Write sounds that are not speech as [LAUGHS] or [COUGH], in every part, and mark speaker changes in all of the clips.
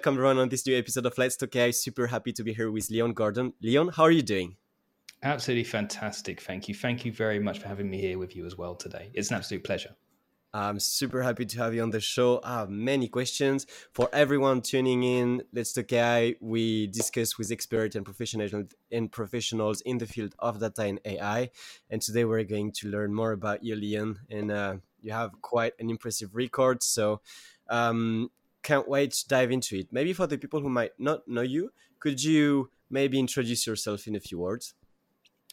Speaker 1: Welcome, everyone, on this new episode of Let's Talk AI. Super happy to be here with Leon Gordon. Leon, how are you doing?
Speaker 2: Absolutely fantastic. Thank you. Thank you very much for having me here with you as well today. It's an absolute pleasure.
Speaker 1: I'm super happy to have you on the show. I have many questions for everyone tuning in. Let's Talk AI. We discuss with experts and professionals and professionals in the field of data and AI. And today we're going to learn more about you, Leon. And uh, you have quite an impressive record. So um, can't wait to dive into it. Maybe for the people who might not know you, could you maybe introduce yourself in a few words?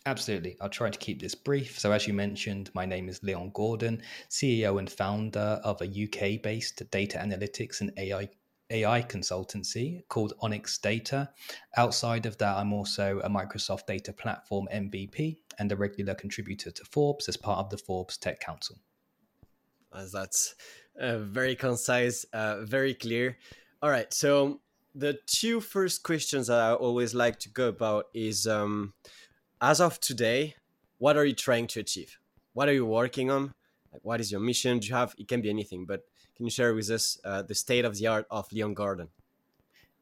Speaker 2: Absolutely. I'll try to keep this brief. So, as you mentioned, my name is Leon Gordon, CEO and founder of a UK based data analytics and AI. AI consultancy called Onyx Data. Outside of that, I'm also a Microsoft Data Platform MVP and a regular contributor to Forbes as part of the Forbes Tech Council.
Speaker 1: As that's uh, very concise, uh, very clear. All right. So, the two first questions that I always like to go about is um, as of today, what are you trying to achieve? What are you working on? Like, what is your mission? Do you have? It can be anything, but can you share with us uh, the state of the art of Leon Gordon?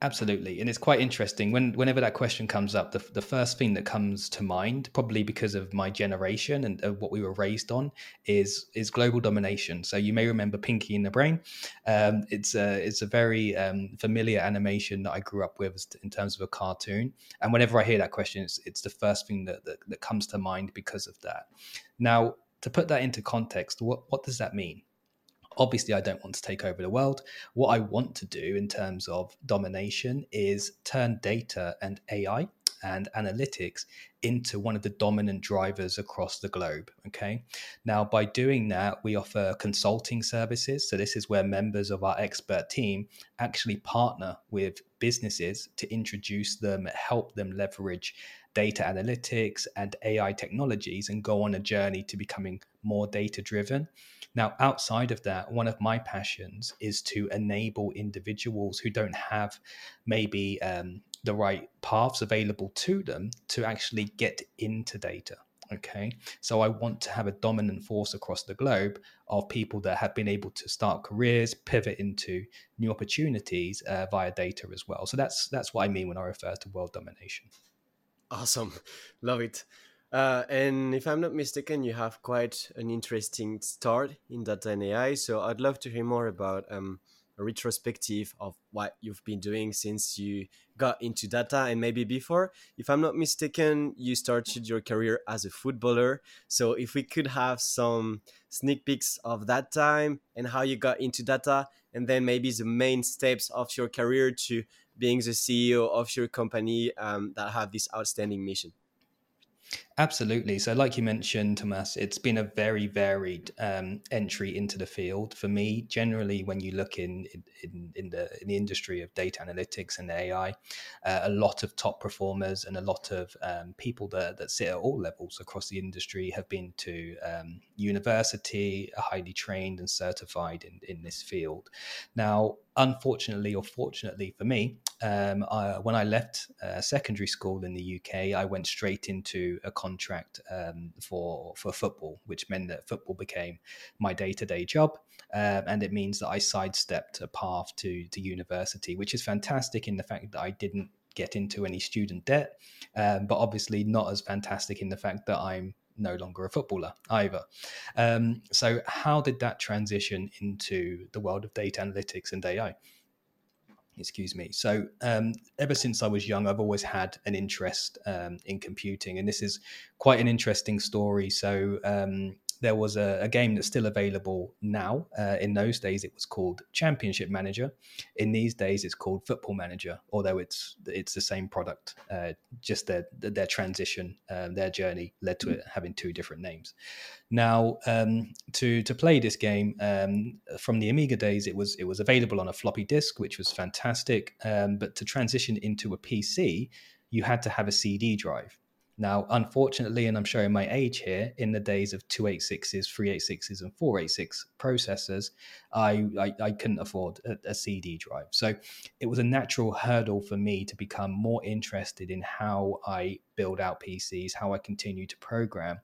Speaker 2: Absolutely, and it's quite interesting when whenever that question comes up. The, the first thing that comes to mind, probably because of my generation and uh, what we were raised on, is is global domination. So you may remember Pinky and the Brain. Um, it's a it's a very um, familiar animation that I grew up with in terms of a cartoon. And whenever I hear that question, it's, it's the first thing that, that that comes to mind because of that. Now, to put that into context, what what does that mean? Obviously, I don't want to take over the world. What I want to do in terms of domination is turn data and AI and analytics into one of the dominant drivers across the globe. Okay. Now, by doing that, we offer consulting services. So, this is where members of our expert team actually partner with businesses to introduce them, help them leverage data analytics and AI technologies and go on a journey to becoming more data driven. Now, outside of that, one of my passions is to enable individuals who don't have maybe um, the right paths available to them to actually get into data. Okay, so I want to have a dominant force across the globe of people that have been able to start careers, pivot into new opportunities uh, via data as well. So that's that's what I mean when I refer to world domination.
Speaker 1: Awesome, love it. Uh, and if I'm not mistaken, you have quite an interesting start in data and AI. So I'd love to hear more about um, a retrospective of what you've been doing since you got into data and maybe before. If I'm not mistaken, you started your career as a footballer. So if we could have some sneak peeks of that time and how you got into data, and then maybe the main steps of your career to being the CEO of your company um, that have this outstanding mission.
Speaker 2: Absolutely. So, like you mentioned, Thomas, it's been a very varied um, entry into the field. For me, generally, when you look in in, in the in the industry of data analytics and AI, uh, a lot of top performers and a lot of um, people that, that sit at all levels across the industry have been to um, university, highly trained and certified in, in this field. Now, unfortunately or fortunately for me, um, I, when I left uh, secondary school in the UK, I went straight into a contract um, for for football, which meant that football became my day to day job, uh, and it means that I sidestepped a path to to university, which is fantastic in the fact that I didn't get into any student debt, um, but obviously not as fantastic in the fact that I'm no longer a footballer either. Um, so, how did that transition into the world of data analytics and AI? Excuse me. So, um, ever since I was young, I've always had an interest um, in computing, and this is quite an interesting story. So, um, there was a, a, game that's still available now. Uh, in those days, it was called Championship Manager. In these days, it's called Football Manager. Although it's it's the same product, uh, just their their transition, uh, their journey led to it having two different names. Now, um, to to play this game um, from the Amiga days, it was it was available on a floppy disk, which was fantastic. Um, but to transition into a PC, you had to have a CD drive. Now, unfortunately, and I'm showing my age here, in the days of 286s, 386s, and 486 processors, I, I, I couldn't afford a, a, CD drive. So it was a natural hurdle for me to become more interested in how I build out PCs, how I continue to program.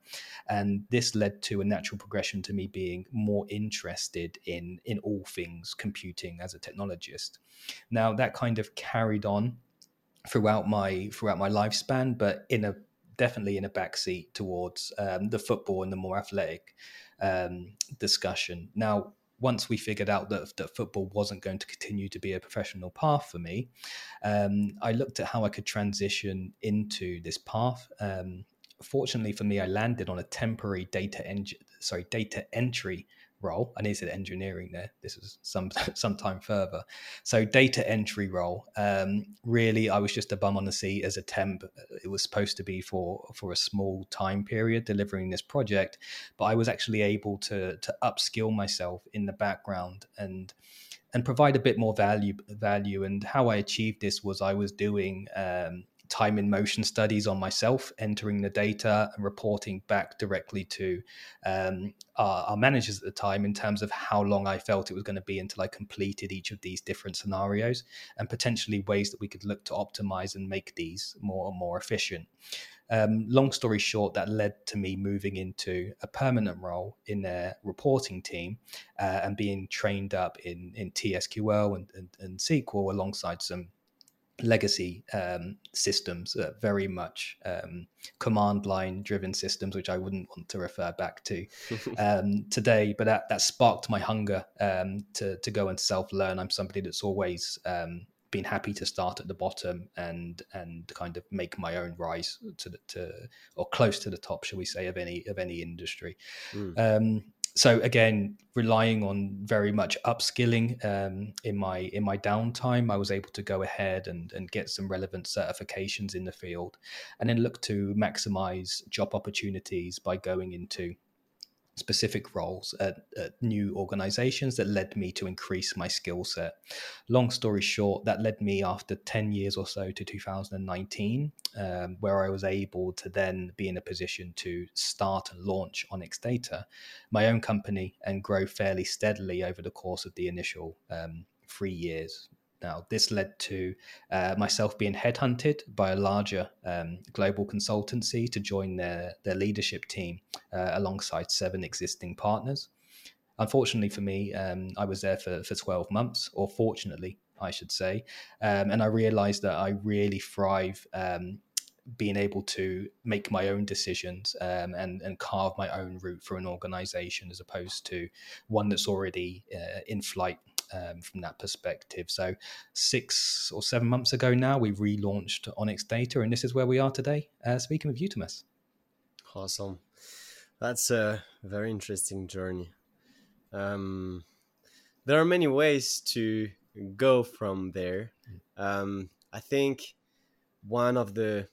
Speaker 2: And this led to a natural progression to me being more interested in, in all things computing as a technologist. Now, that kind of carried on throughout my throughout my lifespan, but in a definitely in a backseat towards um, the football and the more athletic um, discussion. Now, once we figured out that, that football wasn't going to continue to be a professional path for me, um, I looked at how I could transition into this path. Um, fortunately for me, I landed on a temporary data en- sorry data entry role. I need to engineering there. This was some [LAUGHS] some time further. So data entry role. Um, really, I was just a bum on the seat as a temp. It was supposed to be for for a small time period delivering this project, but I was actually able to to upskill myself in the background and and provide a bit more value value. And how I achieved this was I was doing um, time in motion studies on myself, entering the data and reporting back directly to um, our, our, managers at the time in terms of how long I felt it was going to be until I completed each of these different scenarios and potentially ways that we could look to optimize and make these more and more efficient. Um, long story short, that led to me moving into a permanent role in their reporting team uh, and being trained up in, in TSQL and, and, and SQL alongside some legacy um, systems, uh, very much um, command line driven systems, which I wouldn't want to refer back to [LAUGHS] um, today. But that, that sparked my hunger um, to to go and self learn. I'm somebody that's always um, been happy to start at the bottom and and kind of make my own rise to the to or close to the top, shall we say, of any of any industry. Mm so again, relying on very much upskilling um, in my in my downtime, I was able to go ahead and and get some relevant certifications in the field, and then look to maximize job opportunities by going into specific roles at, at, new organizations that led me to increase my skill set. Long story short, that led me after 10 years or so to 2019, um, where I was able to then be in a position to start and launch Onyx Data, my own company, and grow fairly steadily over the course of the initial um, three years now, this led to uh, myself being headhunted by a larger um, global consultancy to join their, their leadership team uh, alongside seven existing partners. Unfortunately for me, um, I was there for, for 12 months, or fortunately, I should say. Um, and I realized that I really thrive um, being able to make my own decisions um, and and carve my own route for an organization as opposed to one that's already uh, in flight um, from that perspective. So, six or seven months ago now, we relaunched Onyx Data, and this is where we are today, uh, speaking with Thomas.
Speaker 1: Awesome. That's a very interesting journey. Um, there are many ways to go from there. Um, I think one of the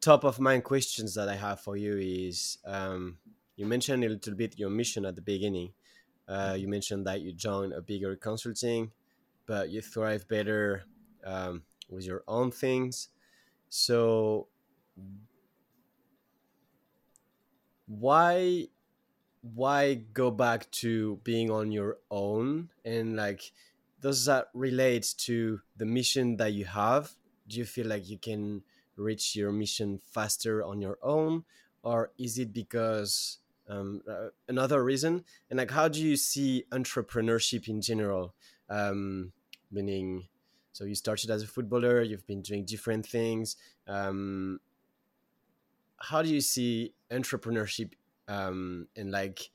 Speaker 1: top of mind questions that I have for you is um, you mentioned a little bit your mission at the beginning. Uh, you mentioned that you joined a bigger consulting, but you thrive better um, with your own things. So, why why go back to being on your own? And like does that relate to the mission that you have? Do you feel like you can reach your mission faster on your own? Or is it because um, uh, another reason? And like how do you see entrepreneurship in general? Um, meaning so you started as a footballer you've been doing different things um, how do you see entrepreneurship um, and like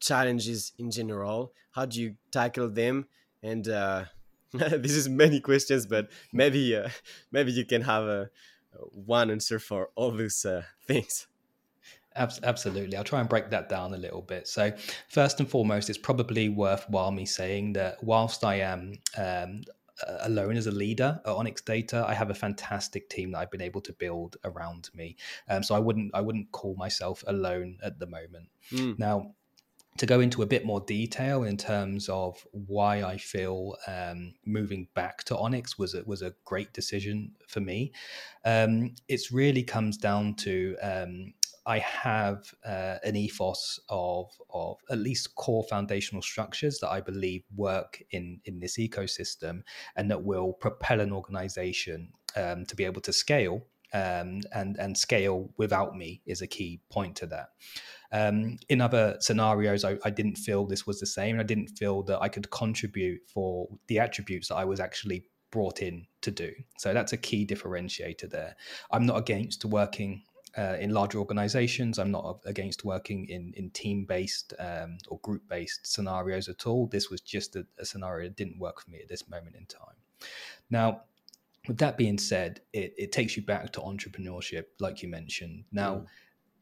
Speaker 1: challenges in general? How do you tackle them? And uh, [LAUGHS] this is many questions but maybe uh, maybe you can have a one answer for all these uh, things
Speaker 2: Absolutely. I'll try and break that down a little bit. So, first and foremost, it's probably worthwhile me saying that whilst I am um, alone as a leader at Onyx Data, I have a fantastic team that I've been able to build around me. Um, so I wouldn't I wouldn't call myself alone at the moment. Mm. Now, to go into a bit more detail in terms of why I feel um, moving back to Onyx was a, was a great decision for me. Um, it really comes down to um, I have uh, an ethos of of at least core foundational structures that I believe work in in this ecosystem and that will propel an organization um, to be able to scale um, and and scale without me is a key point to that. Um, in other scenarios, I, I, didn't feel this was the same. I didn't feel that I could contribute for the attributes that I was actually brought in to do. So that's a key differentiator there. I'm not against working uh, in larger organizations. I'm not against working in, in team based um, or group based scenarios at all. This was just a, a, scenario that didn't work for me at this moment in time. Now, with that being said, it, it takes you back to entrepreneurship, like you mentioned. Now, mm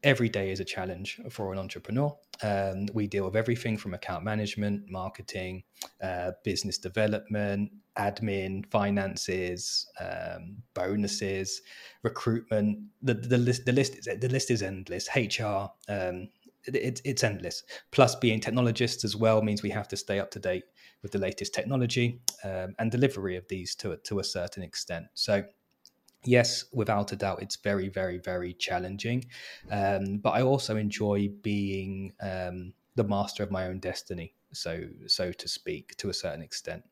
Speaker 2: every day is a challenge for an entrepreneur. Um, we deal with everything from account management, marketing, uh, business development, admin, finances, um, bonuses, recruitment. The, the list the list is the list is endless. HR. Um, it, it's endless. Plus, being technologists as well means we have to stay up to date with the latest technology um, and delivery of these to to a certain extent. So yes, without a doubt, it's very, very, very challenging. Um, but I also enjoy being um, the master of my own destiny, so so to speak, to a certain extent.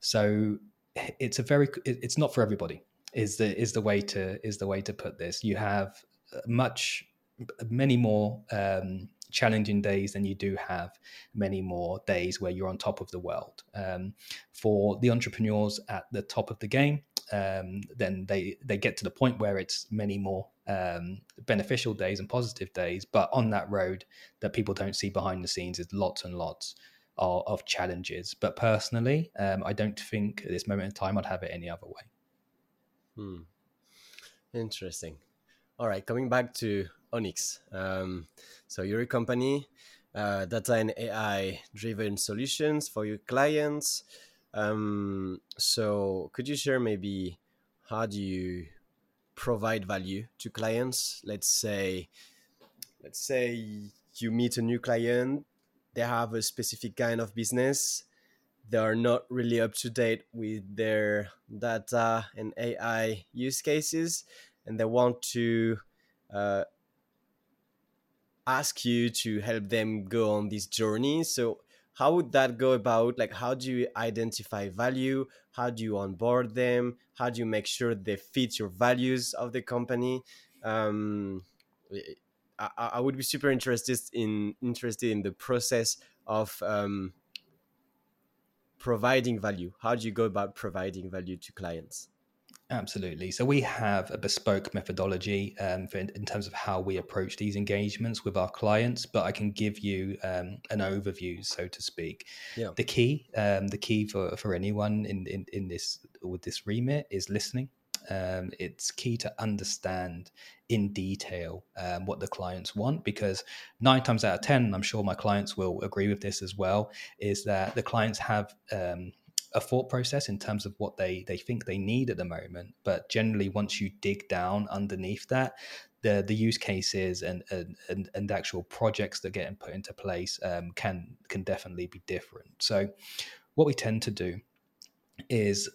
Speaker 2: So it's a very, it's not for everybody. Is the is the way to is the way to put this? You have much many more um, challenging days than you do have many more days where you're on top of the world. Um, for the entrepreneurs at the top of the game, um, then they they get to the point where it's many more um, beneficial days and positive days. But on that road that people don't see behind the scenes is lots and lots of, of challenges. But personally, um, I don't think at this moment in time I'd have it any other way.
Speaker 1: Hmm. Interesting. All right, coming back to Onyx. Um, so you're a company, uh, data and AI driven solutions for your clients. Um, so could you share maybe how do you provide value to clients? Let's say, let's say you meet a new client, they have a specific kind of business, they are not really up to date with their data and AI use cases, and they want to uh, ask you to help them go on this journey. So how would that go about? Like how do you identify value? How do you onboard them? How do you make sure they fit your values of the company? Um, I, I, would be super interested in interested in the process of um, providing value how do you go about providing value to clients
Speaker 2: Absolutely. So we have a bespoke methodology um, for, in terms of how we approach these engagements with our clients, but I can give you um, an overview, so to speak. Yeah. The key, um, the key for, for anyone in, in, in this with this remit is listening. Um, it's key to understand in detail um, what the clients want because nine times out of ten, I'm sure my clients will agree with this as well, is that the clients have um, a thought process in terms of what they they think they need at the moment. But generally, once you dig down underneath that, the the use cases and and and, actual projects that get put into place um, can can definitely be different. So, what we tend to do is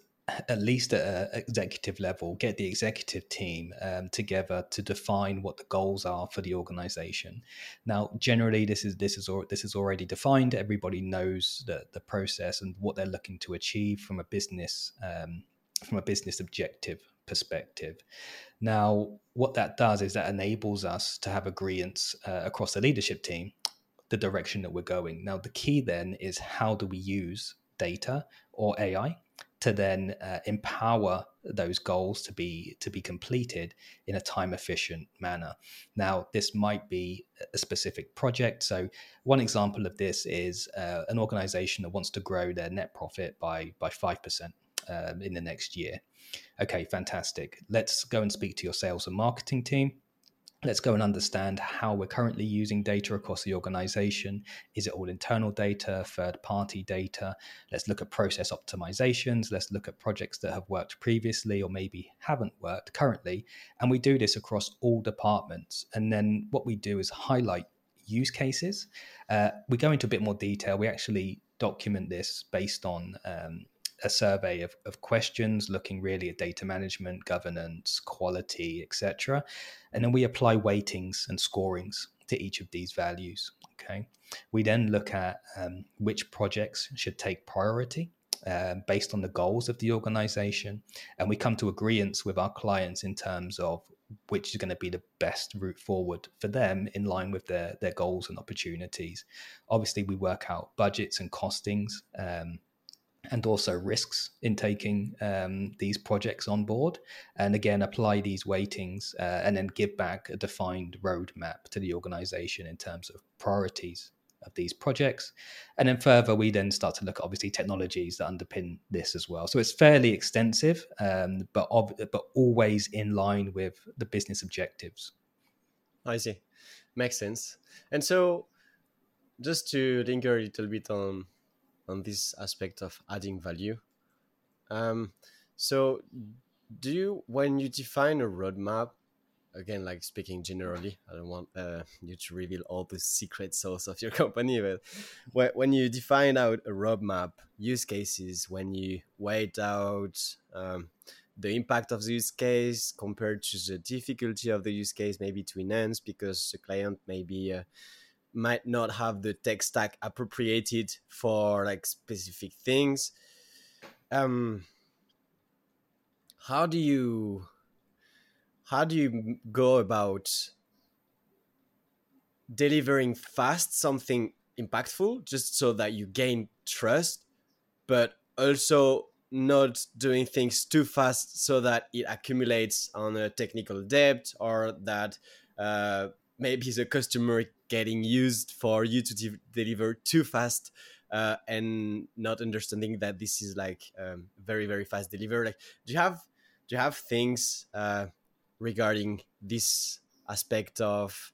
Speaker 2: at least at an executive level, get the executive team um, together to define what the goals are for the organization. Now, generally, this is this is this is already defined. Everybody knows the the process and what they're looking to achieve from a business um, from a business objective perspective. Now, what that does is that enables us to have agreements uh, across the leadership team the direction that we're going. Now, the key then is how do we use data or AI to then uh, empower those goals to be to be completed in a time efficient manner. Now this might be a specific project. So one example of this is uh, an organization that wants to grow their net profit by by 5% um, in the next year. Okay fantastic. Let's go and speak to your sales and marketing team Let's go and understand how we're currently using data across the organization. Is it all internal data, third party data? Let's look at process optimizations. Let's look at projects that have worked previously or maybe haven't worked currently. And we do this across all departments. And then what we do is highlight use cases. Uh, we go into a bit more detail. We actually document this based on um, a survey of, of questions looking really at data management, governance, quality, etc. And then we apply weightings and scorings to each of these values. Okay. We then look at um, which projects should take priority uh, based on the goals of the organization. And we come to agreements with our clients in terms of which is going to be the best route forward for them in line with their, their goals and opportunities. Obviously, we work out budgets and costings. Um, and also risks in taking um, these projects on board. And again, apply these weightings uh, and then give back a defined roadmap to the organization in terms of priorities of these projects. And then further, we then start to look at obviously technologies that underpin this as well. So it's fairly extensive, um, but ob- but always in line with the business objectives.
Speaker 1: I see, makes sense. And so, just to linger a little bit on on this aspect of adding value. Um, so, do you, when you define a roadmap, again, like speaking generally, I don't want uh, [LAUGHS] you to reveal all the secret sauce of your [LAUGHS] company, but when, you define out a roadmap, use cases, when you weigh out um, the impact of the use case compared to the difficulty of the use case, maybe to enhance because the client maybe uh, might not have the tech stack appropriated for like specific things. Um how do you how do you go about delivering fast something impactful just so that you gain trust but also not doing things too fast so that it accumulates on a technical debt or that uh, maybe the customer getting used for you to de- deliver too fast uh, and not understanding that this is like um, very very fast deliver like do you have do you have things uh, regarding this aspect of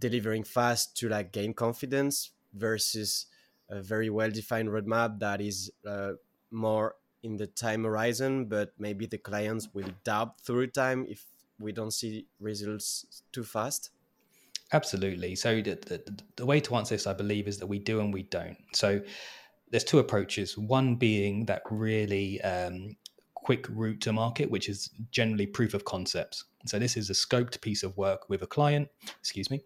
Speaker 1: delivering fast to like gain confidence versus a very well defined roadmap that is uh, more in the time horizon but maybe the clients will doubt through time if we don't see results too fast
Speaker 2: Absolutely. So the, the, the, way to answer this, I believe, is that we do and we don't. So there's two approaches. One being that really um, quick route to market, which is generally proof of concepts. So this is a scoped piece of work with a client. Excuse me.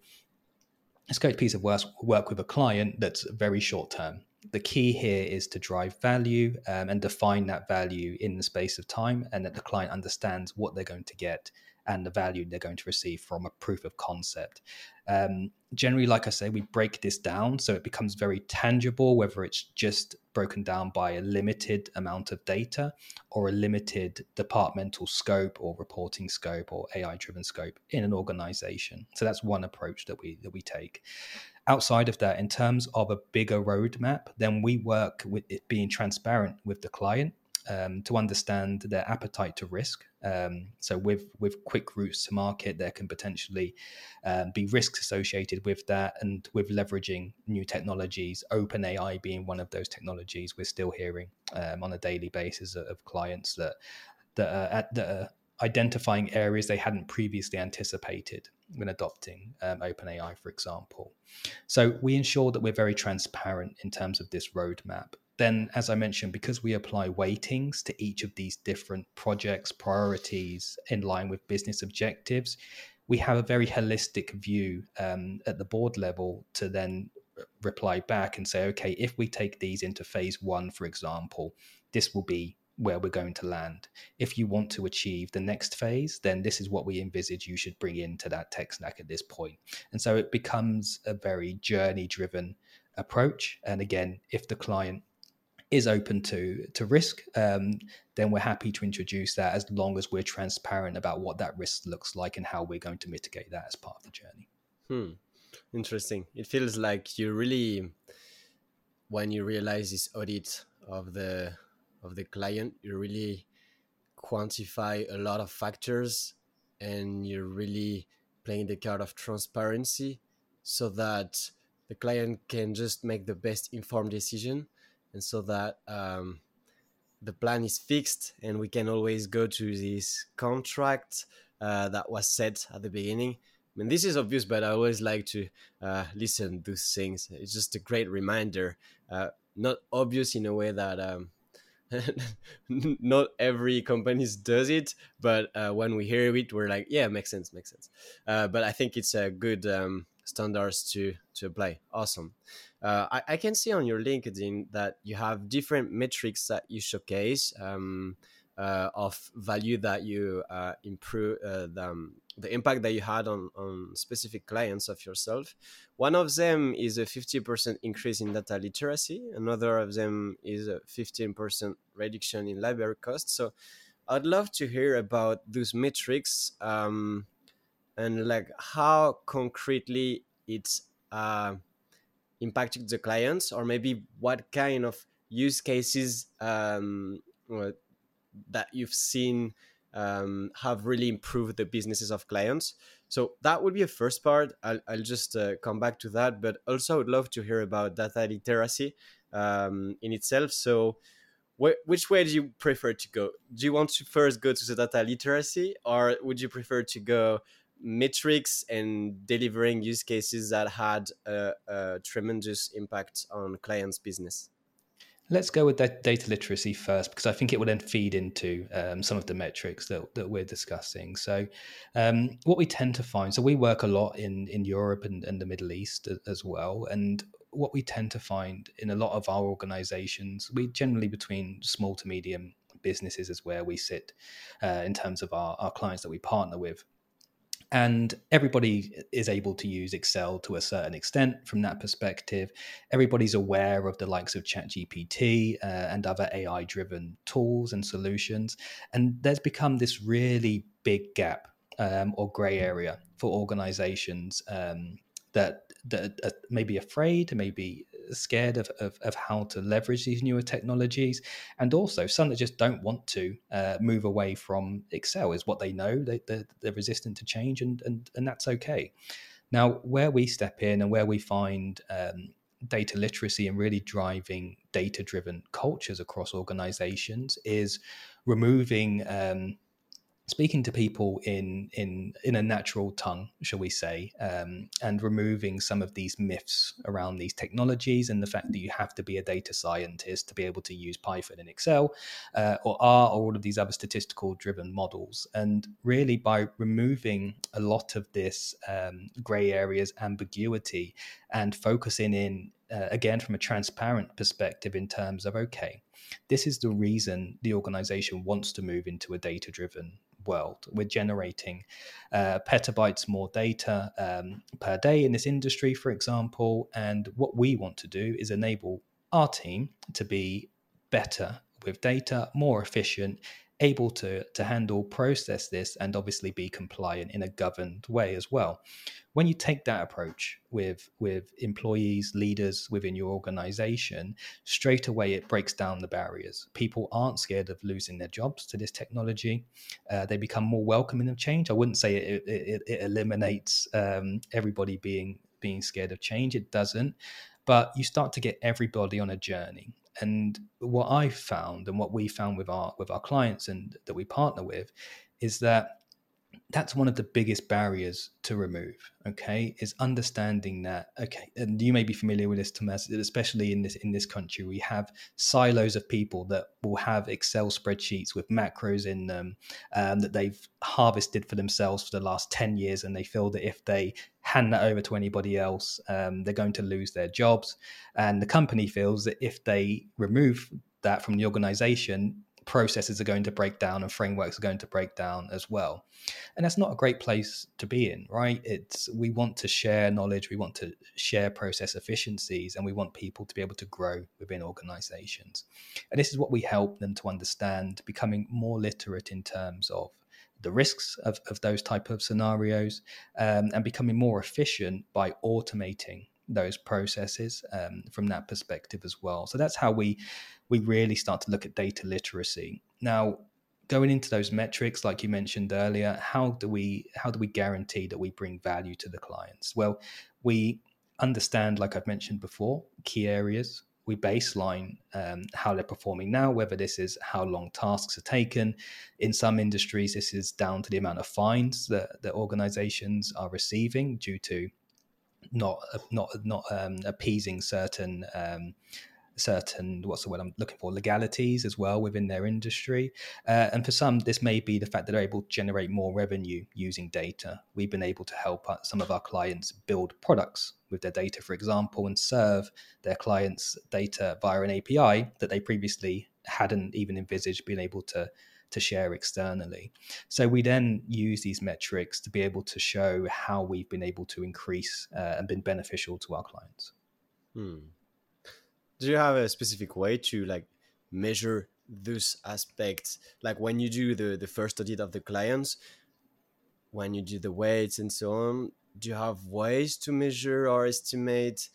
Speaker 2: A scoped piece of work, work with a client that's very short term. The key here is to drive value um, and define that value in the space of time, and that the client understands what they're going to get and the value they're going to receive from a proof of concept. Um, generally, like I say, we break this down so it becomes very tangible, whether it's just broken down by a limited amount of data or a limited departmental scope or reporting scope or AI driven scope in an organization. So that's one approach that we that we take. Outside of that, in terms of a bigger roadmap, then we work with it being transparent with the client um, to understand their appetite to risk. Um, so with with quick routes to market, there can potentially um, be risks associated with that, and with leveraging new technologies, Open AI being one of those technologies. We're still hearing um, on a daily basis of clients that that are, at, that are identifying areas they hadn't previously anticipated when adopting um, OpenAI, for example. So we ensure that we're very transparent in terms of this roadmap then as i mentioned because we apply weightings to each of these different projects priorities in line with business objectives we have a very holistic view um, at the board level to then reply back and say okay if we take these into phase one for example this will be where we're going to land. If you want to achieve the next phase then this is what we envisage you should bring into that tech stack at this point. And so it becomes a very journey driven approach. And again if the client is open to to risk, um, then we're happy to introduce that as long as we're transparent about what that risk looks like and how we're going to mitigate that as part of the journey.
Speaker 1: Hmm. Interesting. It feels like you really, when you realize this audit of the of the client, you really quantify a lot of factors, and you're really playing the card of transparency, so that the client can just make the best informed decision and so that um, the plan is fixed and we can always go to this contract uh, that was set at the beginning I mean, this is obvious, but I always like to uh, listen to those things. It's just a great reminder. Uh, not obvious in a way that um, [LAUGHS] not every company does it, but uh, when we hear it, we're like, yeah, makes sense, makes sense. Uh, but I think it's a good um, standards to to apply. Awesome. Uh, I, I, can see on your LinkedIn that you have different metrics that you showcase um, uh, of value that you uh, improve uh, the, um, the impact that you had on, on specific clients of yourself. One of them is a 50% increase in data literacy. Another of them is a 15% reduction in library costs. So I'd love to hear about those metrics um, and like how concretely it's uh, impacting the clients or maybe what kind of use cases um, that you've seen um, have really improved the businesses of clients. So that would be a first part. I'll, I'll just uh, come back to that, but also I would love to hear about data literacy um, in itself. So wh- which way do you prefer to go? Do you want to first go to the data literacy or would you prefer to go metrics and delivering use cases that had a, a tremendous impact on clients' business?
Speaker 2: Let's go with data literacy first, because I think it will then feed into um, some of the metrics that, that we're discussing. So, um, what we tend to find, so we work a lot in, in Europe and, and the Middle East as well. And what we tend to find in a lot of our organizations, we generally between small to medium businesses is where we sit uh, in terms of our, our clients that we partner with and everybody is able to use excel to a certain extent from that perspective. Everybody's aware of the likes of chatgpt uh, and other ai driven tools and solutions and there's become this really big gap um, or gray area for organizations um, that that are maybe afraid to maybe scared of, of, of, how to leverage these newer technologies. And also some that just don't want to uh, move away from excel is what they know they, they're, they're resistant to change and, and, and that's okay. Now where we step in and where we find um, data literacy and really driving data driven cultures across organizations is removing um, speaking to people in in in a natural tongue, shall we say, um, and removing some of these myths around these technologies and the fact that you have to be a data scientist to be able to use Python and Excel uh, or R or all of these other statistical driven models. And really, by removing a lot of this um, grey areas, ambiguity, and focusing in uh, again from a transparent perspective in terms of okay this is the reason the organization wants to move into a data driven world. We're generating uh, petabytes more data um, per day in this industry, for example. And what we want to do is enable our team to be better with data, more efficient, able to to handle process this and obviously be compliant in a governed way as well. When you take that approach with with employees leaders within your organization straight away it breaks down the barriers. People aren't scared of losing their jobs to this technology. Uh, they become more welcoming of change. I wouldn't say it, it, it eliminates um, everybody being being scared of change. It doesn't. But you start to get everybody on a journey and what I found and what we found with our with our clients and that we partner with is that that's one of the biggest barriers to remove okay is understanding that okay and you may be familiar with this Thomas especially in this in this country. We have silos of people that will have excel spreadsheets with macros in them um, that they've harvested for themselves for the last 10 years and they feel that if they hand that over to anybody else um, they're going to lose their jobs. And the company feels that if they remove that from the organization processes are going to break down and frameworks are going to break down as well. And that's not a great place to be in right? It's we want to share knowledge we want to share process efficiencies and we want people to be able to grow within organizations. And this is what we help them to understand becoming more literate in terms of the risks of, of those type of scenarios um, and becoming more efficient by automating those processes um, from that perspective as well. So that's how we we really start to look at data literacy. Now, going into those metrics, like you mentioned earlier, how do we how do we guarantee that we bring value to the clients? Well, we understand, like I've mentioned before, key areas we baseline um, how they're performing now, whether this is how long tasks are taken. In some industries, this is down to the amount of fines that, the organizations are receiving due to not not not um, appeasing certain um, certain what's the word I'm looking for legalities as well within their industry. Uh, and for some, this may be the fact that they're able to generate more revenue using data. We've been able to help some of our clients build products with their data, for example, and serve their clients' data via an API that they previously hadn't even envisaged being able to to share externally. So we then use these metrics to be able to show how we've been able to increase uh, and been beneficial to our clients.
Speaker 1: Hmm do you have a specific way to like measure those aspects like when you do the the first audit of the clients when you do the weights and so on do you have ways to measure or estimate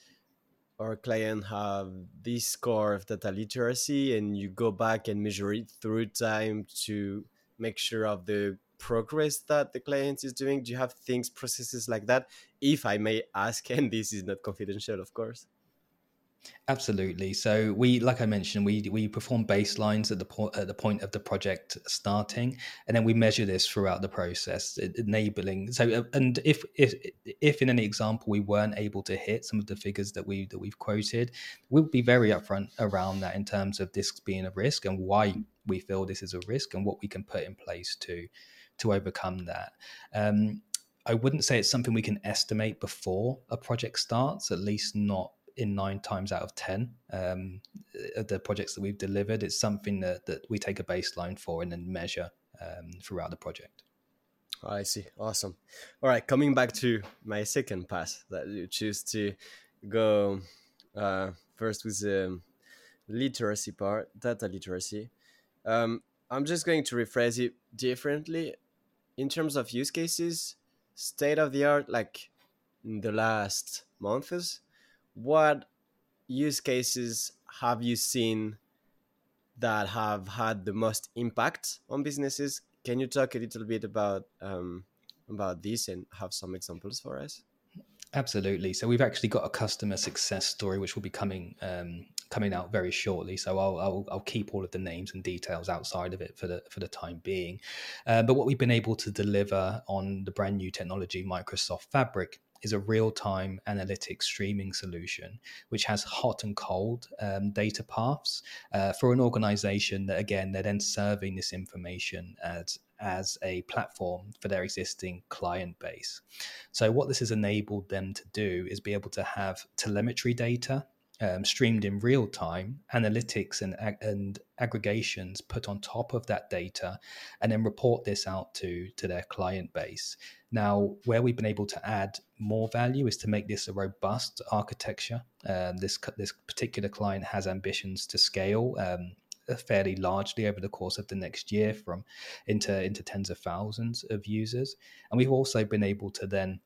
Speaker 1: our client have this score of data literacy and you go back and measure it through time to make sure of the progress that the client is doing. Do you have things processes like that? If i may ask [LAUGHS] and this is not confidential of course
Speaker 2: Absolutely. So we, like I mentioned, we we perform baselines at the point at the point of the project starting, and then we measure this throughout the process, enabling. So, uh, and if if if in any example we weren't able to hit some of the figures that we that we've quoted, we'll be very upfront around that in terms of this being a risk and why we feel this is a risk and what we can put in place to to overcome that. Um, I wouldn't say it's something we can estimate before a project starts, at least not in nine times out of ten um, the projects that we've delivered. It's something that, that we take a baseline for and then measure um, throughout the project.
Speaker 1: I see. Awesome. All right, coming back to my second pass that you choose to go uh, first with the literacy part, data literacy. Um, I'm just going to rephrase it differently in terms of use cases. State of the art, like in the last months, what use cases have you seen that have had the most impact on businesses? Can you talk a little bit about um, about this and have some examples for us?
Speaker 2: Absolutely. So we've actually got a customer success story which will be coming um, coming out very shortly. So I'll, I'll, I'll keep all of the names and details outside of it for the for the time being. Uh, but what we've been able to deliver on the brand new technology, Microsoft Fabric, is a real time analytics streaming solution, which has hot and cold um, data paths uh, for an organization that, again, they're then serving this information as, as a platform for their existing client base. So, what this has enabled them to do is be able to have telemetry data um, streamed in real time, analytics and, and aggregations put on top of that data, and then report this out to, to their client base. Now, where we've been able to add more value is to make this a robust architecture. Um, this this particular client has ambitions to scale um, fairly largely over the course of the next year, from into into tens of thousands of users, and we've also been able to then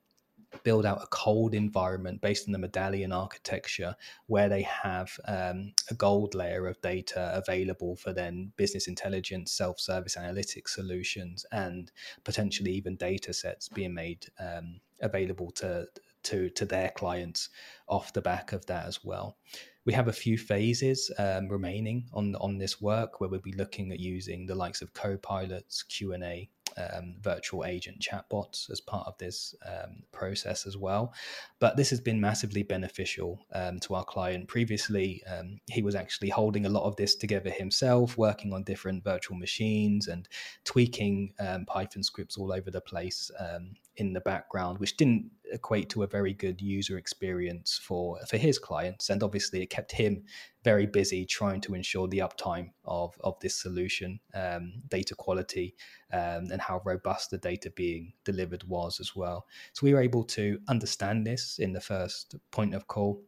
Speaker 2: build out a cold environment based on the medallion architecture where they have um, a gold layer of data available for then business intelligence self-service analytics solutions and potentially even data sets being made um, available to to to their clients off the back of that as well we have a few phases um, remaining on on this work where we'll be looking at using the likes of co-pilots q&a um, virtual agent chatbots as part of this um, process as well. But this has been massively beneficial um, to our client. Previously, um, he was actually holding a lot of this together himself, working on different virtual machines and tweaking um, Python scripts all over the place um, in the background, which didn't equate to a very good user experience for for his clients. And obviously, it kept him very busy trying to ensure the uptime of of this solution, um, data quality, um, and how robust the data being delivered was as well. So we were able to understand this in the first point of call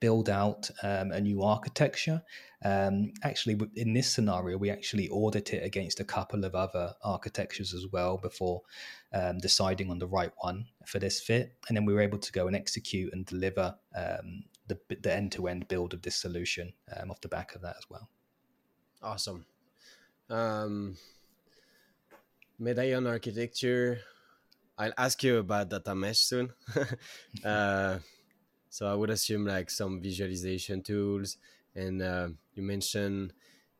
Speaker 2: build out um, a new architecture. Um, actually, in this scenario, we actually audit it against a couple of other architectures as well before um, deciding on the right one for this fit. And then we were able to go and execute and deliver um, the, the end-to-end build of this solution um, off the back of that as well.
Speaker 1: Awesome. Um, medallion architecture. I'll ask you about data mesh soon. [LAUGHS] uh, So I would assume like some visualization tools, and uh, you mentioned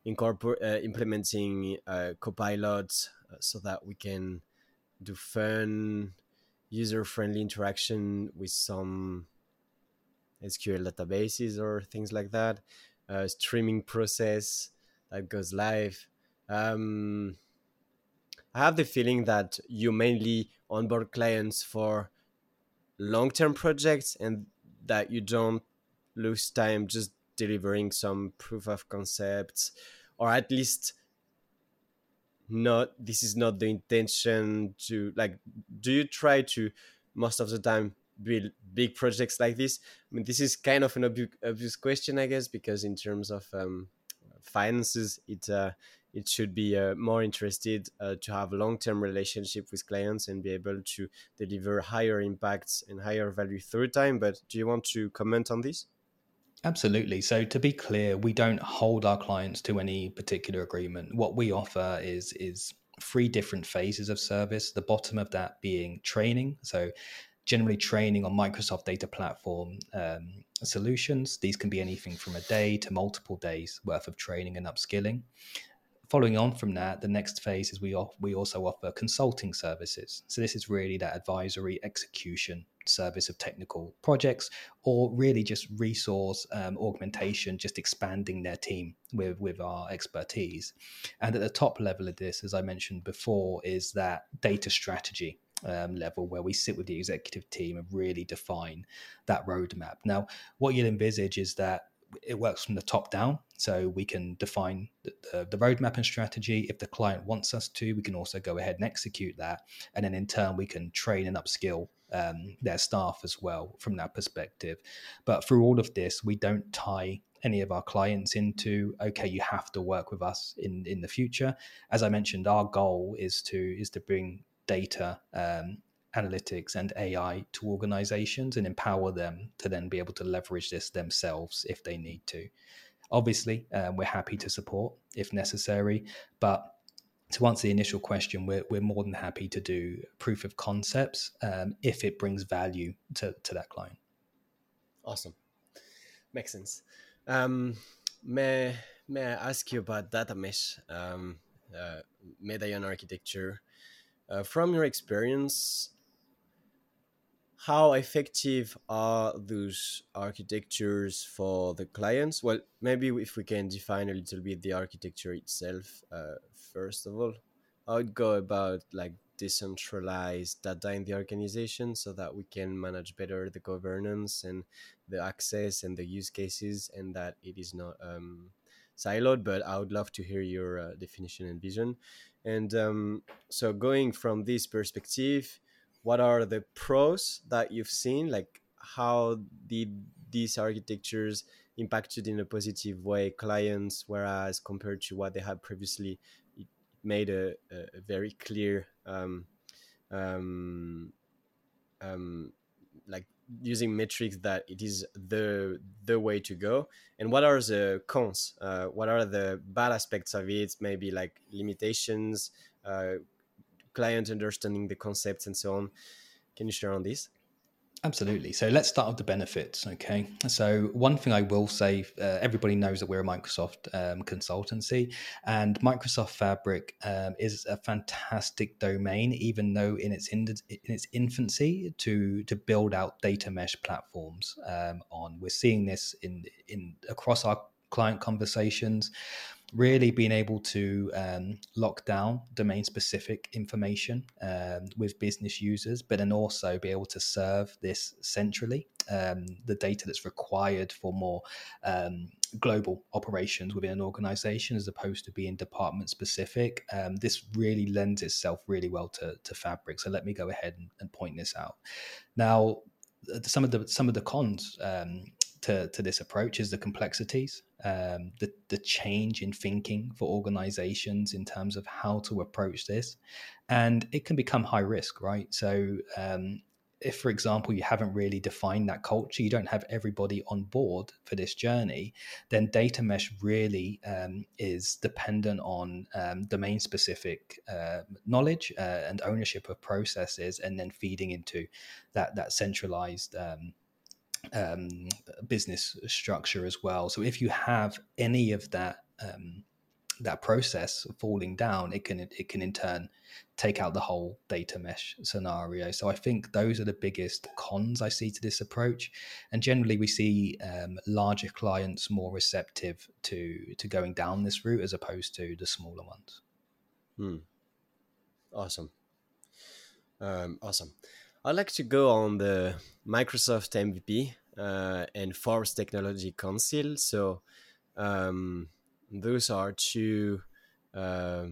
Speaker 1: incorporate uh, implementing uh, copilots uh, so that we can do fun, user-friendly interaction with some SQL databases or things like that. Uh, streaming process that goes live. Um, I have the feeling that you mainly onboard clients for long-term projects and that you don't lose time just delivering some proof of concepts or at least not this is not the intention to like do you try to most of the time build big projects like this? I mean this is kind of an obvious question i guess because in terms of um, finances it uh, it should be uh, more interested uh, to have long-term relationship with clients and be able to deliver higher impacts and higher value through time but do you want to comment on this
Speaker 2: Absolutely. So to be clear, we don't hold our clients to any particular agreement. What we offer is is three different phases of service. The bottom of that being training. So generally training on Microsoft Data Platform um, solutions. These can be anything from a day to multiple days worth of training and upskilling following on from that, the next phase is we off, we also offer consulting services. So this is really that advisory execution service of technical projects, or really just resource um, augmentation, just expanding their team with with our expertise. And at the top level of this, as I mentioned before, is that data strategy. Um, level where we sit with the executive team and really define that roadmap. Now, what you'll envisage is that it works from the top down. So we can define the, the, the, roadmap and strategy. If the client wants us to, we can also go ahead and execute that. And then in turn, we can train and upskill um, their staff as well from that perspective. But through all of this, we don't tie any of our clients into okay you have to work with us in in the future as i mentioned our goal is to is to bring data um, analytics and AI to organizations and empower them to then be able to leverage this themselves if they need to. Obviously, um, we're happy to support if necessary, but to answer the initial question, we're, we're more than happy to do proof of concepts um, if it brings value to, to that client.
Speaker 1: Awesome. Makes sense. Um, may, may I ask you about data mesh, um, uh, medallion architecture? Uh, from your experience, how effective are those architectures for the clients? Well, maybe if we can define a little bit the architecture itself, uh, first of all, I would go about like decentralized data in the organization so that we can manage better the governance and the access and the use cases and that it is not um, siloed. But I would love to hear your uh, definition and vision. And um, so, going from this perspective, what are the pros that you've seen like how did these architectures impacted in a positive way clients whereas compared to what they had previously it made a, a very clear um, um, um, using metrics that it is the the way to go and what are the cons uh, what are the bad aspects of it maybe like limitations uh, client understanding the concepts and so on. Can you share on this?
Speaker 2: Absolutely. So let's start with the benefits. Okay. So one thing I will say, uh, everybody knows that we're a Microsoft um, consultancy, and Microsoft Fabric um, is a fantastic domain, even though in its in, in its infancy to to build out data mesh platforms um, on. We're seeing this in in across our client conversations really being able to um, lock down domain specific information um, with business users, but then also be able to serve this centrally, um, the data that's required for more um, global operations within an organization as opposed to being department specific. Um, this really lends itself really well to, to Fabric. So let me go ahead and, and point this out. Now, some of the some of the cons um, to, to this approach is the complexities, um, the, the change in thinking for organizations in terms of how to approach this. And it can become high risk, right? So, um, if, for example, you haven't really defined that culture, you don't have everybody on board for this journey, then data mesh really um, is dependent on um, domain specific uh, knowledge uh, and ownership of processes, and then feeding into that that centralized um, um, business structure as well. So if you have any of that um, that process falling down, it can it can in turn take out the whole data mesh scenario. So I think those are the biggest cons I see to this approach. And generally, we see um, larger clients more receptive to to going down this route as opposed to the smaller ones.
Speaker 1: Hmm. Awesome. Um, awesome. I'd like to go on the Microsoft MVP uh, and Forbes Technology Council. So um, those are two uh,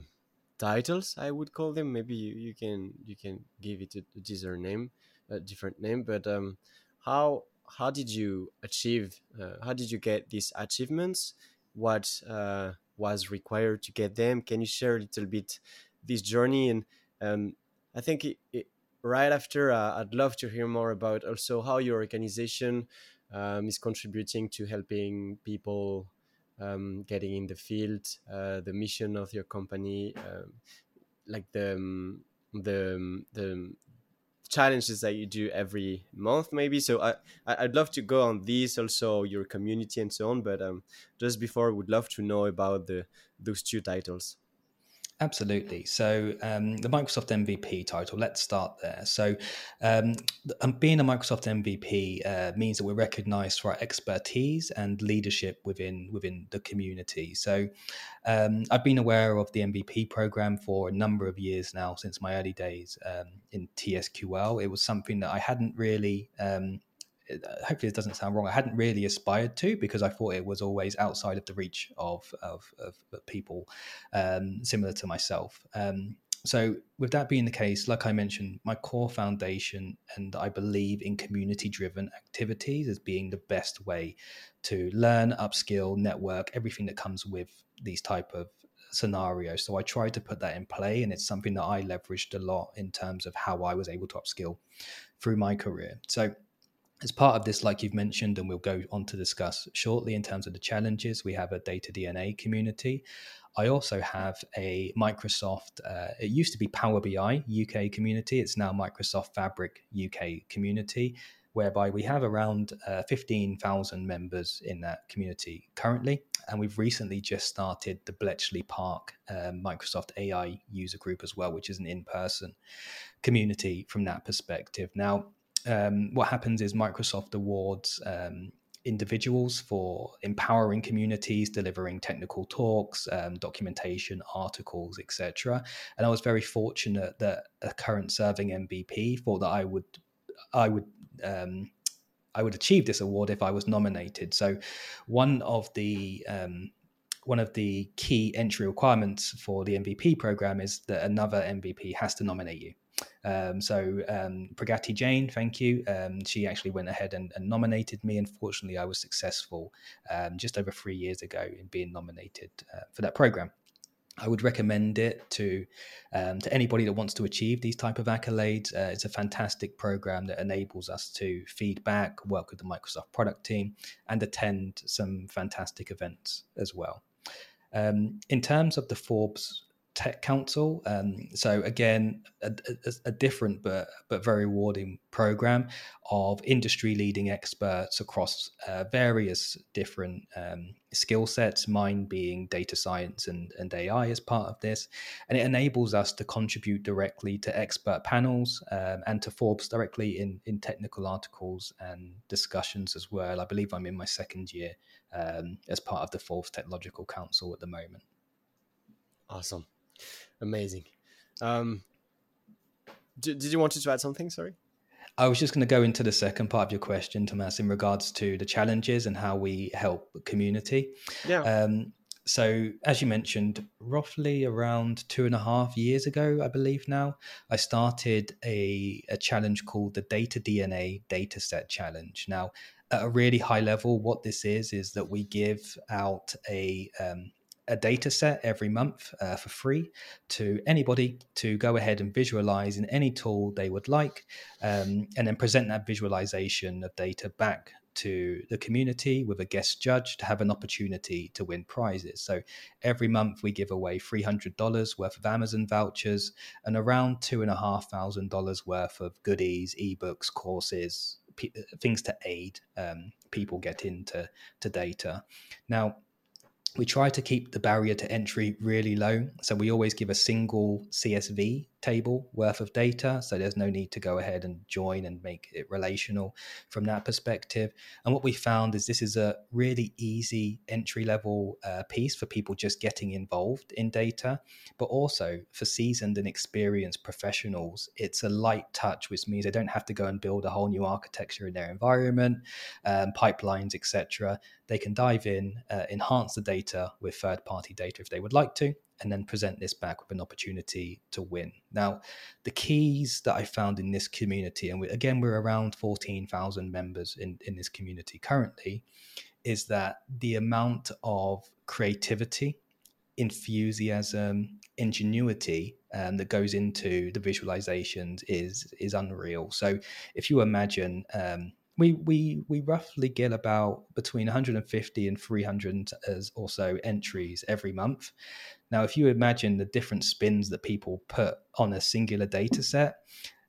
Speaker 1: titles, I would call them. Maybe you, you can you can give it a, a different name, a different name. But um, how how did you achieve? Uh, how did you get these achievements? What uh, was required to get them? Can you share a little bit this journey? And um, I think it, right after, uh, I'd love to hear more about also how your organization um, is contributing to helping people um, getting in the field, uh, the mission of your company, um, like the um, the um, the challenges that you do every month, maybe. So I I'd love to go on these also your community and so on. But um, just before, would love to know about the those two titles.
Speaker 2: Absolutely. So um, the Microsoft MVP title. Let's start there. So um, um being a Microsoft MVP uh, means that we're recognised for our expertise and leadership within within the community. So um, I've been aware of the MVP program for a number of years now, since my early days um, in TSQL. It was something that I hadn't really um, hopefully it doesn't sound wrong. I hadn't really aspired to because I thought it was always outside of the reach of of, of, people um, similar to myself. Um, so, with that being the case, like I mentioned, my core foundation and I believe in community driven activities as being the best way to learn, upskill, network, everything that comes with these type of scenarios. So I tried to put that in play, and it's something that I leveraged a lot in terms of how I was able to upskill through my career. So as part of this, like you've mentioned, and we'll go on to discuss shortly in terms of the challenges, we have a data DNA community. I also have a Microsoft, uh, it used to be Power BI UK community. It's now Microsoft Fabric UK community, whereby we have around uh, 15,000 members in that community currently. And we've recently just started the Bletchley Park um, Microsoft AI user group as well, which is an in person community from that perspective. Now, um, what happens is Microsoft awards um, individuals for empowering communities, delivering technical talks, um, documentation, articles, etc. And I was very fortunate that a current serving MVP thought that I would, I would. Um, I would achieve this award if I was nominated. So, one of the um, one of the key entry requirements for the MVP program is that another MVP has to nominate you. Um, so um, Pragati Jain, thank you. Um, she actually went ahead and, and, nominated me. Unfortunately, I was successful um, just over three years ago in being nominated uh, for that program. I would recommend it to um, to anybody that wants to achieve these type of accolades. Uh, it's a fantastic program that enables us to feedback, work with the Microsoft product team, and attend some fantastic events as well. Um, in terms of the Forbes Tech Council. Um, so again, a, a, a, different but but very rewarding program of industry leading experts across uh, various different um, skill sets. Mine being data science and, and AI as part of this, and it enables us to contribute directly to expert panels um, and to Forbes directly in in technical articles and discussions as well. I believe I'm in my second year um, as part of the Forbes Technological Council at the moment.
Speaker 1: Awesome. Amazing. Um, did, did you want to add something? Sorry.
Speaker 2: I was just going to go into the second part of your question, Thomas, in regards to the challenges and how we help community.
Speaker 1: Yeah.
Speaker 2: Um, so, as you mentioned, roughly around two and a half years ago, I believe now, I started a, a challenge called the Data DNA Dataset Challenge. Now, at a really high level, what this is is that we give out a um, a data set every month uh, for free to anybody to go ahead and visualize in any tool they would like, um, and then present that visualization of data back to the community with a guest judge to have an opportunity to win prizes. So every month we give away $300 worth of Amazon vouchers and around $2,500 worth of goodies, ebooks, courses, things to aid um, people get into to data. Now, we try to keep the barrier to entry really low. So we always give a single CSV table worth of data. So there's no need to go ahead and join and make it relational from that perspective. And what we found is this is a really easy entry level uh, piece for people just getting involved in data, but also for seasoned and experienced professionals, it's a light touch, which means they don't have to go and build a whole new architecture in their environment, um, pipelines, etc. They can dive in, uh, enhance the data with third party data if they would like to, and then present this back with an opportunity to win. Now, the keys that I found in this community, and we, again, we're around 14,000 members in, in this community currently, is that the amount of creativity, enthusiasm, ingenuity um, that goes into the visualizations is is unreal. So if you imagine um, we we we roughly get about between 150 and 300 or so entries every month. Now, if you imagine the different spins that people put on a singular data set,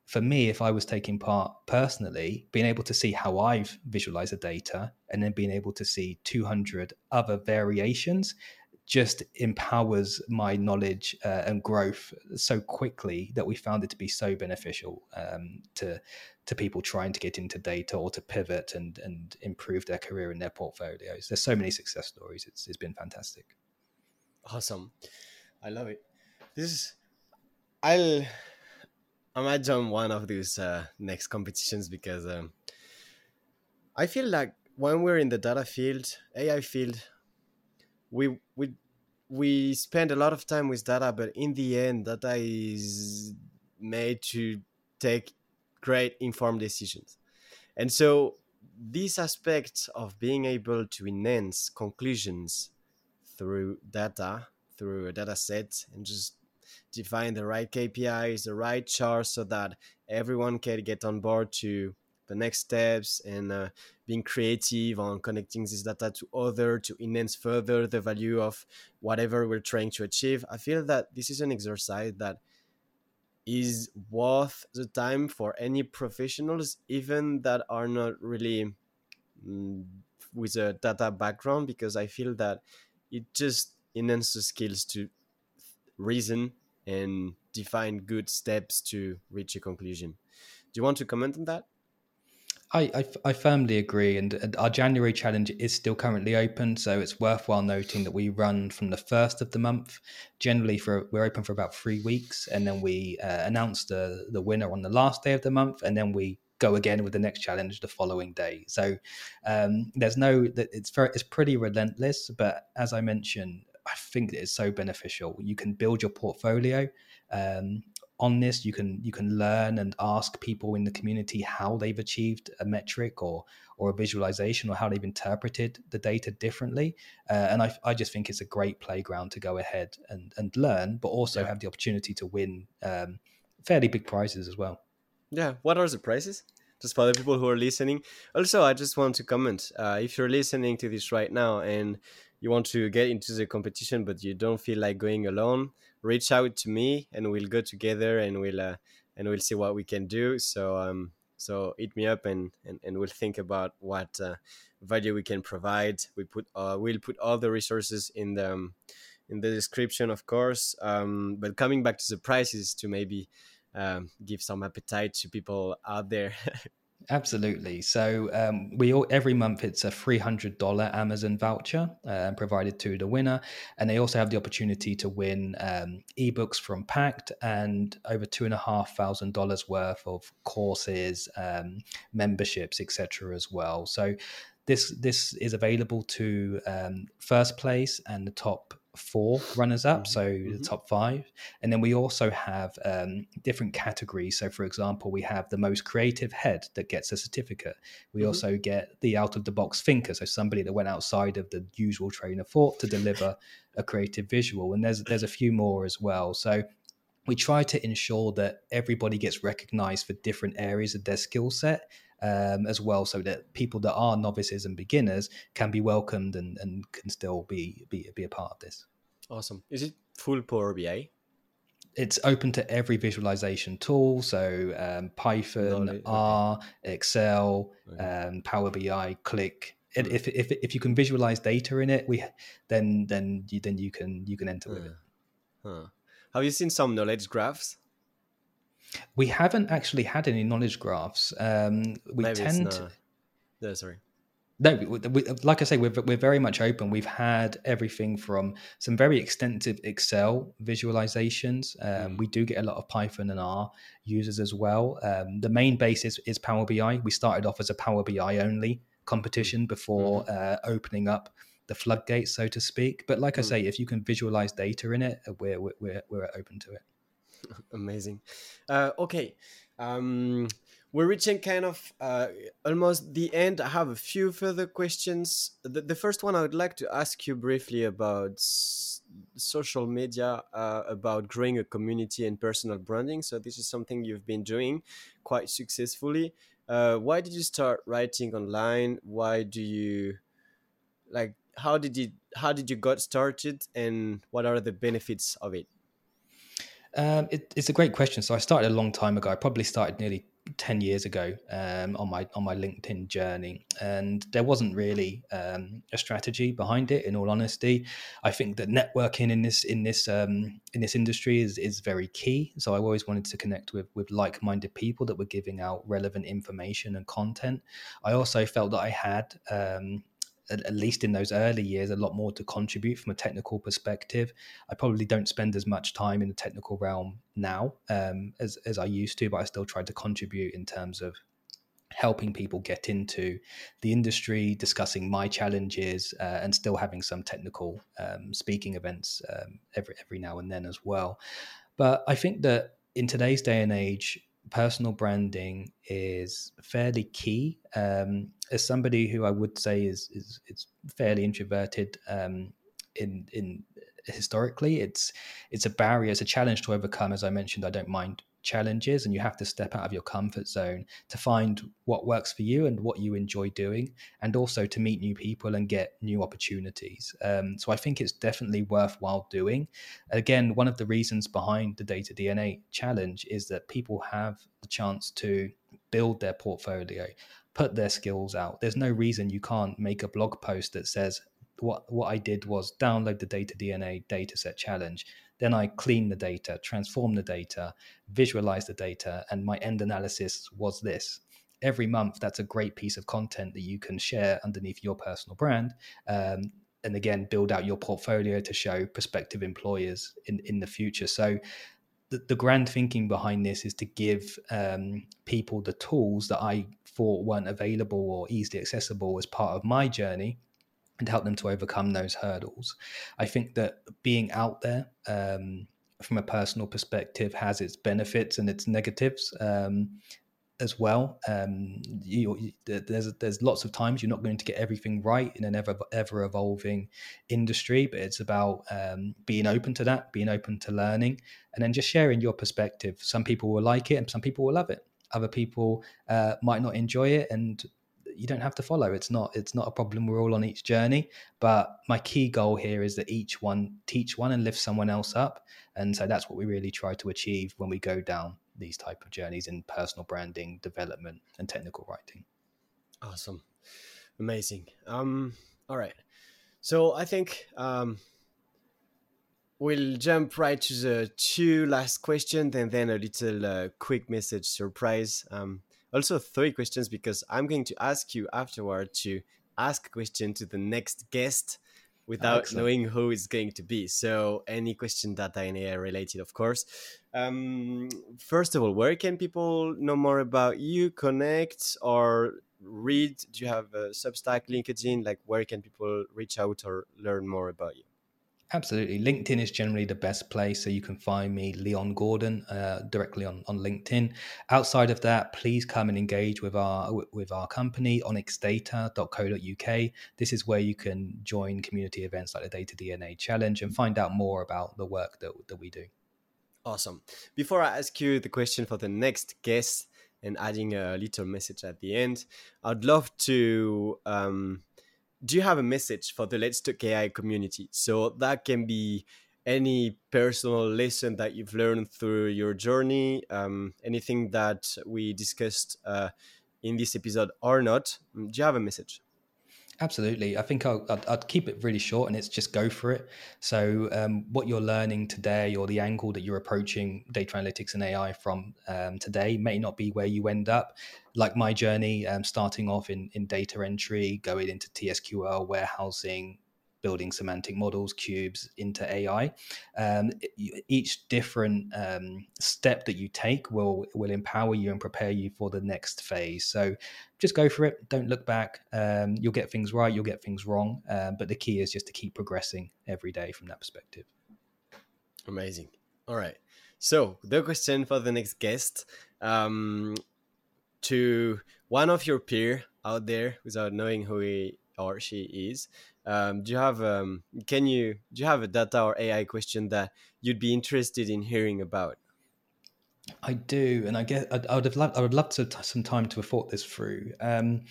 Speaker 2: for me, if I was taking part personally, being able to see how I've visualized the data and then being able to see 200 other variations just empowers my knowledge uh, and growth so quickly that we found it to be so beneficial um, to to people trying to get into data or to pivot and and improve their career and their portfolios. There's so many success stories. It's it's been fantastic.
Speaker 1: Awesome, I love it. This is I'll I might join one of these uh, next competitions because um, I feel like when we're in the data field, AI field, we we we spend a lot of time with data, but in the end, data is made to take great informed decisions. And so, this aspect of being able to enhance conclusions through data, through a data set, and just define the right KPIs, the right charts, so that everyone can get on board to the next steps and uh, being creative on connecting this data to other to enhance further the value of whatever we're trying to achieve. I feel that this is an exercise that is worth the time for any professionals even that are not really mm, with a data background because i feel that it just enhances skills to reason and define good steps to reach a conclusion do you want to comment on that
Speaker 2: I, I, I, firmly agree, and, our January challenge is still currently open, so it's worthwhile noting that we run from the first of the month. Generally, for we're open for about three weeks, and then we uh, announce the the winner on the last day of the month, and then we go again with the next challenge the following day. So um, there's no that it's very it's pretty relentless, but as I mentioned, I think it is so beneficial. You can build your portfolio. Um, on this you can you can learn and ask people in the community how they've achieved a metric or or a visualization or how they've interpreted the data differently uh, and I, I just think it's a great playground to go ahead and and learn but also yeah. have the opportunity to win um, fairly big prizes as well
Speaker 1: yeah. What are the prices? Just for the people who are listening. Also i just want to comment uh, if you're listening to this right now and you want to get into the competition but you don't feel like going alone reach out to me and we'll go together and we'll uh, and we'll see what we can do. So um so hit me up and and, and we'll think about what uh, value we can provide. We put uh, we'll put all the resources in the um, in the description of course. Um, but coming back to the prices to maybe um, give some appetite to people out there [LAUGHS]
Speaker 2: Absolutely. So um, we all, every month it's a three hundred dollar Amazon voucher uh, provided to the winner, and they also have the opportunity to win um, ebooks from Packt and over two and a half thousand dollars worth of courses, um, memberships, etc. as well. So this this is available to um, first place and the top four runners up, mm-hmm. so mm-hmm. the top five. And then we also have um, different categories. So, for example, we have the most creative head that gets a certificate. We mm-hmm. also get the out of the box thinker, so somebody that went outside of the usual train of thought to deliver a creative visual. And there's there's a few more as well. So we try to ensure that everybody gets recognized for different areas of their skill set um, as well, so that people that are novices and beginners can be welcomed and, and can still be, be be a part of this.
Speaker 1: Awesome. Is it full Power BI?
Speaker 2: it's open to every visualization tool. So um, Python, Knowledge, R, okay. Excel, um, Power BI, Qlik. It, if, if if you can visualize data in it, we then then you then you can you can enter with it.
Speaker 1: Huh. Have you seen some knowledge graphs?
Speaker 2: We haven't actually had any knowledge graphs. Um, we Maybe tend.
Speaker 1: No, sorry.
Speaker 2: No, we, we, like I say, we're, we're very much open. We've had everything from some very extensive Excel visualizations. Um, mm. We do get a lot of Python and R users as well. Um, the main base is, is Power BI. We started off as a Power BI only competition mm. before mm. uh, opening up the floodgates, so to speak. But like. I say, if you can visualize data in it, we're, we're, we're open to it. [LAUGHS]
Speaker 1: Amazing. Uh, okay. Um, we're reaching kind of uh, almost the end. I have a few further questions. The, the first one I would like to ask you briefly about social media, uh, about growing a community and personal branding. So this is something you've been doing quite successfully. Uh, why did you start writing online? Why do you like? How did you how did you got started, and what are the benefits of it?
Speaker 2: Um, it, it's a great question. So I started a long time ago. I probably started nearly 10 years ago um, on my on my linkedin journey and there wasn't really um, a strategy behind it in all honesty i think that networking in this in this um, in this industry is is very key so i always wanted to connect with with like-minded people that were giving out relevant information and content i also felt that i had um, at, least in those early years, a lot more to contribute from a technical perspective. I probably don't spend as much time in the technical realm now um, as, as I used to, but I still try to contribute in terms of helping people get into the industry, discussing my challenges, uh, and still having some technical um, speaking events um, every every now and then as well. But I think that in today's day and age, personal branding is fairly key. Um, as somebody who I would say is is, is fairly introverted um, in in historically, it's it's a barrier, it's a challenge to overcome. As I mentioned, I don't mind challenges and you have to step out of your comfort zone to find what works for you and what you enjoy doing and also to meet new people and get new opportunities. Um, so i think it's definitely worthwhile doing. Again one of the reasons behind the data dna challenge is that people have the chance to build their portfolio put their skills out. There's no reason you can't make a blog post that says what what I did was download the data DNA dataset challenge then I clean the data, transform the data, visualize the data, and my end analysis was this. Every month, that's a great piece of content that you can share underneath your personal brand. Um, and again, build out your portfolio to show prospective employers in, in the future. So, the, grand thinking behind this is to give um, people the tools that I thought weren't available or easily accessible as part of my journey and help them to overcome those hurdles. I think that being out there um, from a personal perspective has its benefits and its negatives um, as well. Um, you, there's there's lots of times you're not going to get everything right in an ever ever evolving industry, but it's about um, being open to that, being open to learning, and then just sharing your perspective. Some people will like it, and some people will love it. Other people uh, might not enjoy it, and you don't have to follow. It's not it's not a problem. We're all on each journey. But my key goal here is that each one teach one and lift someone else up. And so that's what we really try to achieve when we go down these type of journeys in personal branding, development, and technical writing.
Speaker 1: Awesome, amazing. Um, all right. So I think um, we'll jump right to the two last questions and then a little uh, quick message surprise. Um, also three questions because I'm going to ask you afterward to ask a question to the next guest without Excellent. knowing who it's going to be. So any question that DNA related, of course. Um, first of all, where can people know more about you, connect, or read? Do you have a Substack, LinkedIn? Like, where can people reach out or learn more about you?
Speaker 2: Absolutely. LinkedIn is generally the best place. So you can find me, Leon Gordon, uh, directly on, on LinkedIn. Outside of that, please come and engage with our with our company, onyxdata.co.uk. This is where you can join community events like the Data DNA Challenge and find out more about the work that, that we do.
Speaker 1: Awesome. Before I ask you the question for the next guest and adding a little message at the end, I'd love to um, do you have a message for the Let's Talk AI community? So that can be any personal lesson that you've learned through your journey, um, anything that we discussed uh, in this episode or not. Do you have a message?
Speaker 2: Absolutely. I think I'll, I'd, I'd, keep it really short and it's just go for it. So, um, what you're learning today or the angle that you're approaching data analytics and AI from um, today may not be where you end up. Like my journey, um, starting off in, in data entry, going into TSQL, warehousing, building semantic models, cubes into AI. Um, each different um, step that you take will will empower you and prepare you for the next phase. So just go for it. Don't look back. Um, you'll get things right. You'll get things wrong. Um, but the key is just to keep progressing every day from that perspective.
Speaker 1: Amazing. All right. So the question for the next guest um, to one of your peer out there without knowing who he or she is um, do you have um, can you do you have a data or AI question that you'd be interested in hearing about?
Speaker 2: I do, and I guess I, I would have loved, I would love to some time to have thought this through. Um,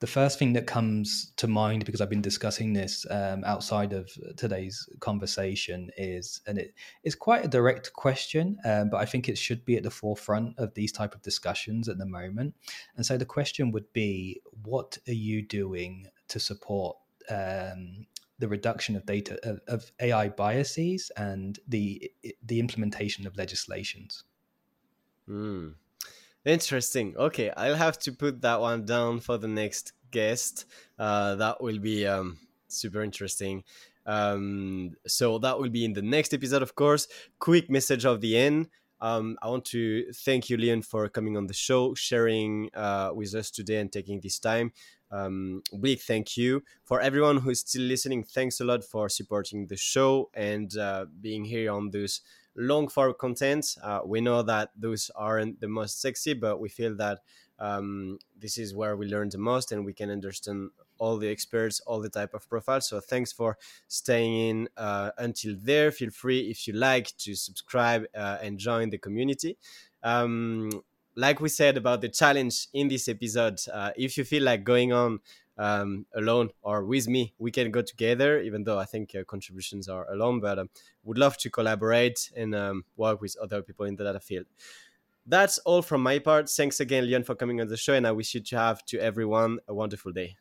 Speaker 2: the first thing that comes to mind because I've been discussing this um, outside of today's conversation is, and it is quite a direct question, um, but I think it should be at the forefront of these type of discussions at the moment. And so the question would be, what are you doing to support um, the reduction of data of, of, AI biases and the the implementation of legislations.
Speaker 1: Mm. Interesting. Okay, I'll have to put that one down for the next guest. Uh, that will be um, super interesting. Um, so that will be in the next episode, of course. Quick message of the end. Um, I want to thank you, Leon, for coming on the show, sharing uh, with us today, and taking this time. Um, big thank you for everyone who is still listening. Thanks a lot for supporting the show and uh, being here on this long form content. Uh, we know that those aren't the most sexy, but we feel that um, this is where we learn the most and we can understand all the experts, all the type of profiles. So thanks for staying in uh, until there. Feel free if you like to subscribe uh, and join the community. Um, like we said about the challenge in this episode, uh, if you feel like going on um, alone or with me, we can go together, even though I think contributions are alone, but um, would love to collaborate and um, work with other people in the data field. That's all from my part. Thanks again, Leon, for coming on the show, and I wish you to have to everyone a wonderful day.